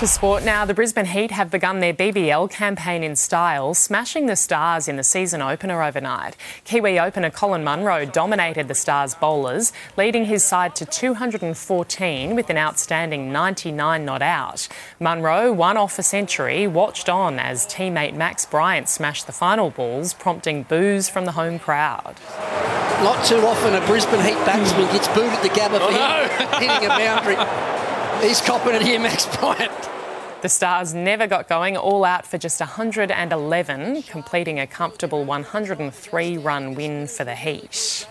To sport now, the Brisbane Heat have begun their BBL campaign in style, smashing the Stars in the season opener overnight. Kiwi opener Colin Munro dominated the Stars bowlers, leading his side to 214 with an outstanding 99 not out. Munro, one off a century, watched on as teammate Max Bryant smashed the final balls, prompting boos from the home crowd. Not too often a Brisbane Heat batsman gets booed at the Gabba for Oh, no. hitting a boundary. He's copping it here, Max Bryant. The Stars never got going, all out for just 111, completing a comfortable 103 run win for the Heat.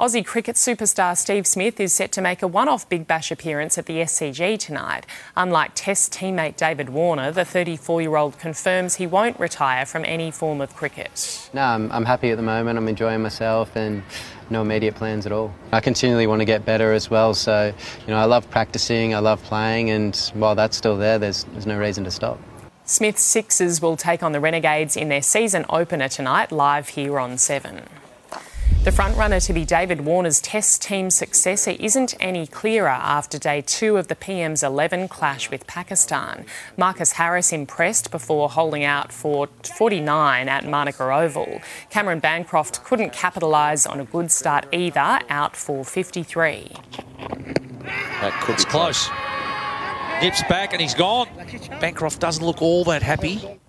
Aussie cricket superstar Steve Smith is set to make a one off Big Bash appearance at the SCG tonight. Unlike Test teammate David Warner, the 34 year old confirms he won't retire from any form of cricket. No, I'm, I'm happy at the moment. I'm enjoying myself and no immediate plans at all. I continually want to get better as well. So, you know, I love practicing, I love playing, and while that's still there, there's, there's no reason to stop. Smith's Sixers will take on the Renegades in their season opener tonight, live here on 7. The frontrunner to be David Warner's Test team successor isn't any clearer after day two of the PM's 11 clash with Pakistan. Marcus Harris impressed before holding out for 49 at Manuka Oval. Cameron Bancroft couldn't capitalise on a good start either, out for 53. That could be close. Nips back and he's gone. Bancroft doesn't look all that happy.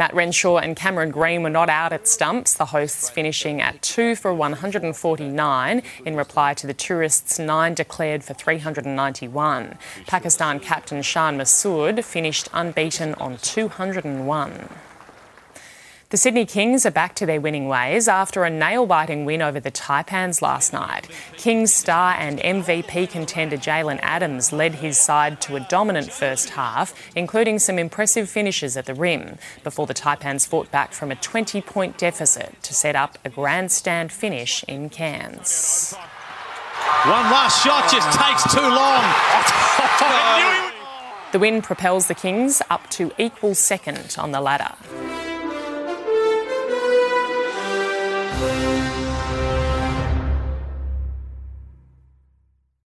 Matt Renshaw and Cameron Green were not out at stumps, the hosts finishing at 2 for 149 in reply to the tourists' 9 declared for 391. Pakistan captain Shan Masood finished unbeaten on 201. The Sydney Kings are back to their winning ways after a nail biting win over the Taipans last night. Kings star and MVP contender Jalen Adams led his side to a dominant first half, including some impressive finishes at the rim, before the Taipans fought back from a 20 point deficit to set up a grandstand finish in Cairns. One last shot just takes too long. The win propels the Kings up to equal second on the ladder. Thank you.